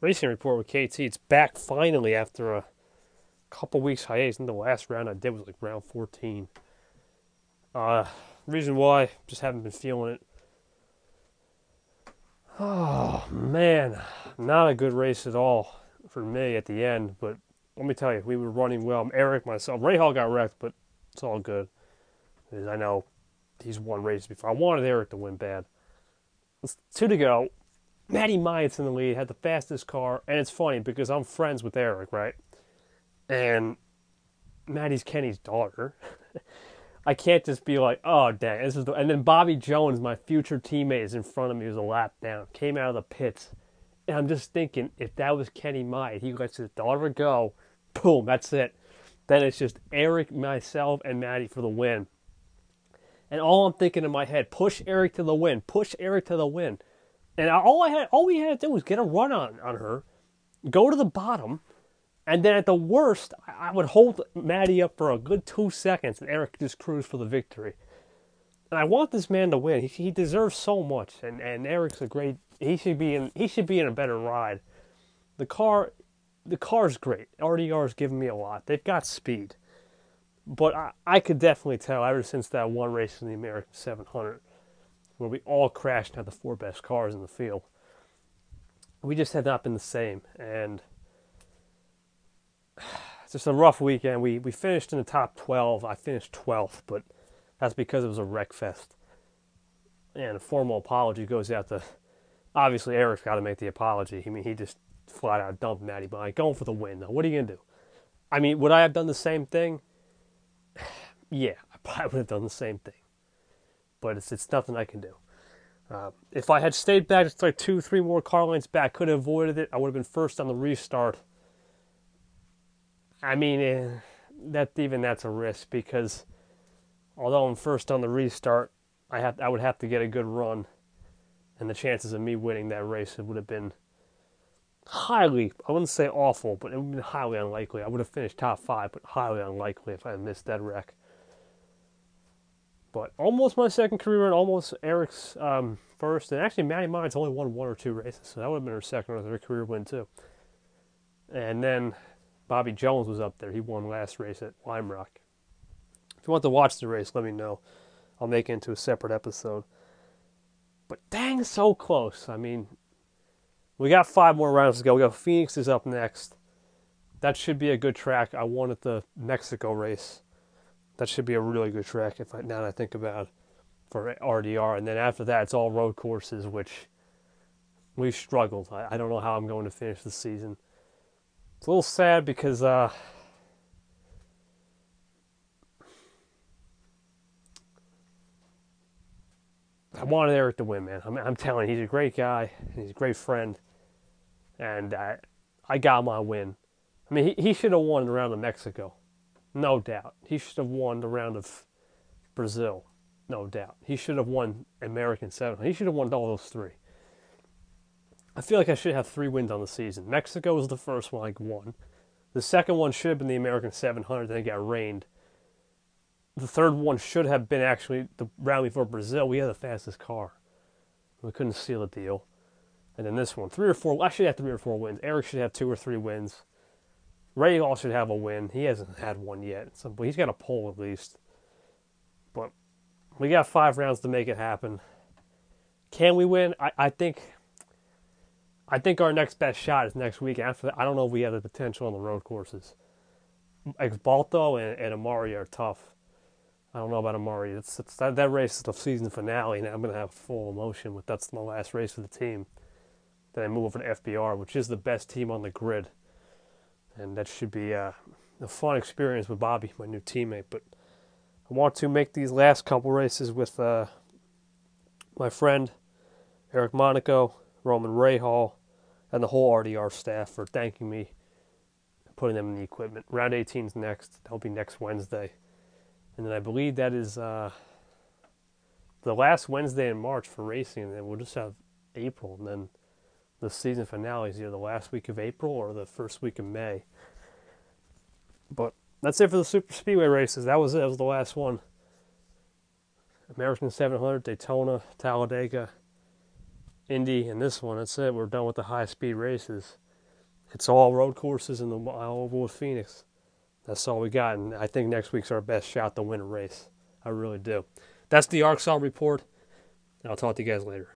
racing report with KT. It's back finally after a couple weeks hiatus. And the last round I did was like round 14. Uh, reason why, just haven't been feeling it. Oh man, not a good race at all for me at the end. But let me tell you, we were running well. Eric, myself, Rahal got wrecked, but it's all good. Because I know he's won races before. I wanted Eric to win bad. It's two to go. Matty Myatt's in the lead, had the fastest car, and it's funny because I'm friends with Eric, right? And Maddie's Kenny's daughter. I can't just be like, oh dang, this is the and then Bobby Jones, my future teammate, is in front of me, was a lap down, came out of the pits. And I'm just thinking, if that was Kenny Myatt, he lets his daughter go, boom, that's it. Then it's just Eric, myself, and Maddie for the win. And all I'm thinking in my head, push Eric to the win, push Eric to the win. And all I had, all we had to do was get a run on on her, go to the bottom, and then at the worst, I would hold Maddie up for a good two seconds, and Eric just cruise for the victory. And I want this man to win. He, he deserves so much, and, and Eric's a great. He should be in. He should be in a better ride. The car, the car's great. RDR's given me a lot. They've got speed, but I, I could definitely tell ever since that one race in the American 700 where we all crashed and had the four best cars in the field. We just had not been the same, and it's just a rough weekend. We we finished in the top 12. I finished 12th, but that's because it was a wreck fest. And a formal apology goes out to obviously Eric's got to make the apology. I mean, he just flat out dumped Matty by going for the win. Though, what are you gonna do? I mean, would I have done the same thing? yeah, I probably would have done the same thing but it's it's nothing I can do. Uh, if I had stayed back just like two, three more car lines back, could have avoided it. I would have been first on the restart. I mean, eh, that even that's a risk because although I'm first on the restart, I have I would have to get a good run, and the chances of me winning that race would have been highly I wouldn't say awful, but it would have been highly unlikely. I would have finished top five, but highly unlikely if I had missed that wreck. But almost my second career and almost Eric's um, first. And actually, Maddie Myatt's only won one or two races, so that would have been her second or third career win, too. And then Bobby Jones was up there. He won last race at Lime Rock. If you want to watch the race, let me know. I'll make it into a separate episode. But dang, so close. I mean, we got five more rounds to go. We got Phoenix is up next. That should be a good track. I wanted the Mexico race that should be a really good track if I, now that I think about for RDR. And then after that, it's all road courses, which we struggled. I, I don't know how I'm going to finish the season. It's a little sad because uh, I wanted Eric to win, man. I'm, I'm telling you, he's a great guy. He's a great friend. And I, I got my win. I mean, he, he should have won the round of Mexico. No doubt. He should have won the round of Brazil. No doubt. He should have won American 7. He should have won all those three. I feel like I should have three wins on the season. Mexico was the first one I won. The second one should have been the American 700, then it got rained. The third one should have been actually the round before Brazil. We had the fastest car. We couldn't seal the deal. And then this one, three or four. I should have three or four wins. Eric should have two or three wins. Rahal should have a win. He hasn't had one yet, so, but he's got a pole at least. But we got five rounds to make it happen. Can we win? I, I think. I think our next best shot is next week. After that, I don't know if we have the potential on the road courses. Balto and, and Amari are tough. I don't know about Amari. It's, it's that, that race is the season finale, and I'm going to have full emotion with that's my last race for the team. Then I move over to FBR, which is the best team on the grid and that should be uh, a fun experience with Bobby, my new teammate. But I want to make these last couple races with uh, my friend Eric Monaco, Roman Rahal, and the whole RDR staff for thanking me putting them in the equipment. Round 18 is next. That'll be next Wednesday. And then I believe that is uh, the last Wednesday in March for racing, and then we'll just have April, and then the season finale is either the last week of April or the first week of May. But that's it for the super speedway races. That was it. That was the last one. American 700, Daytona, Talladega, Indy, and this one. That's it. We're done with the high speed races. it's all road courses in the Oval with Phoenix. That's all we got, and I think next week's our best shot to win a race. I really do. That's the Arkansas report. I'll talk to you guys later.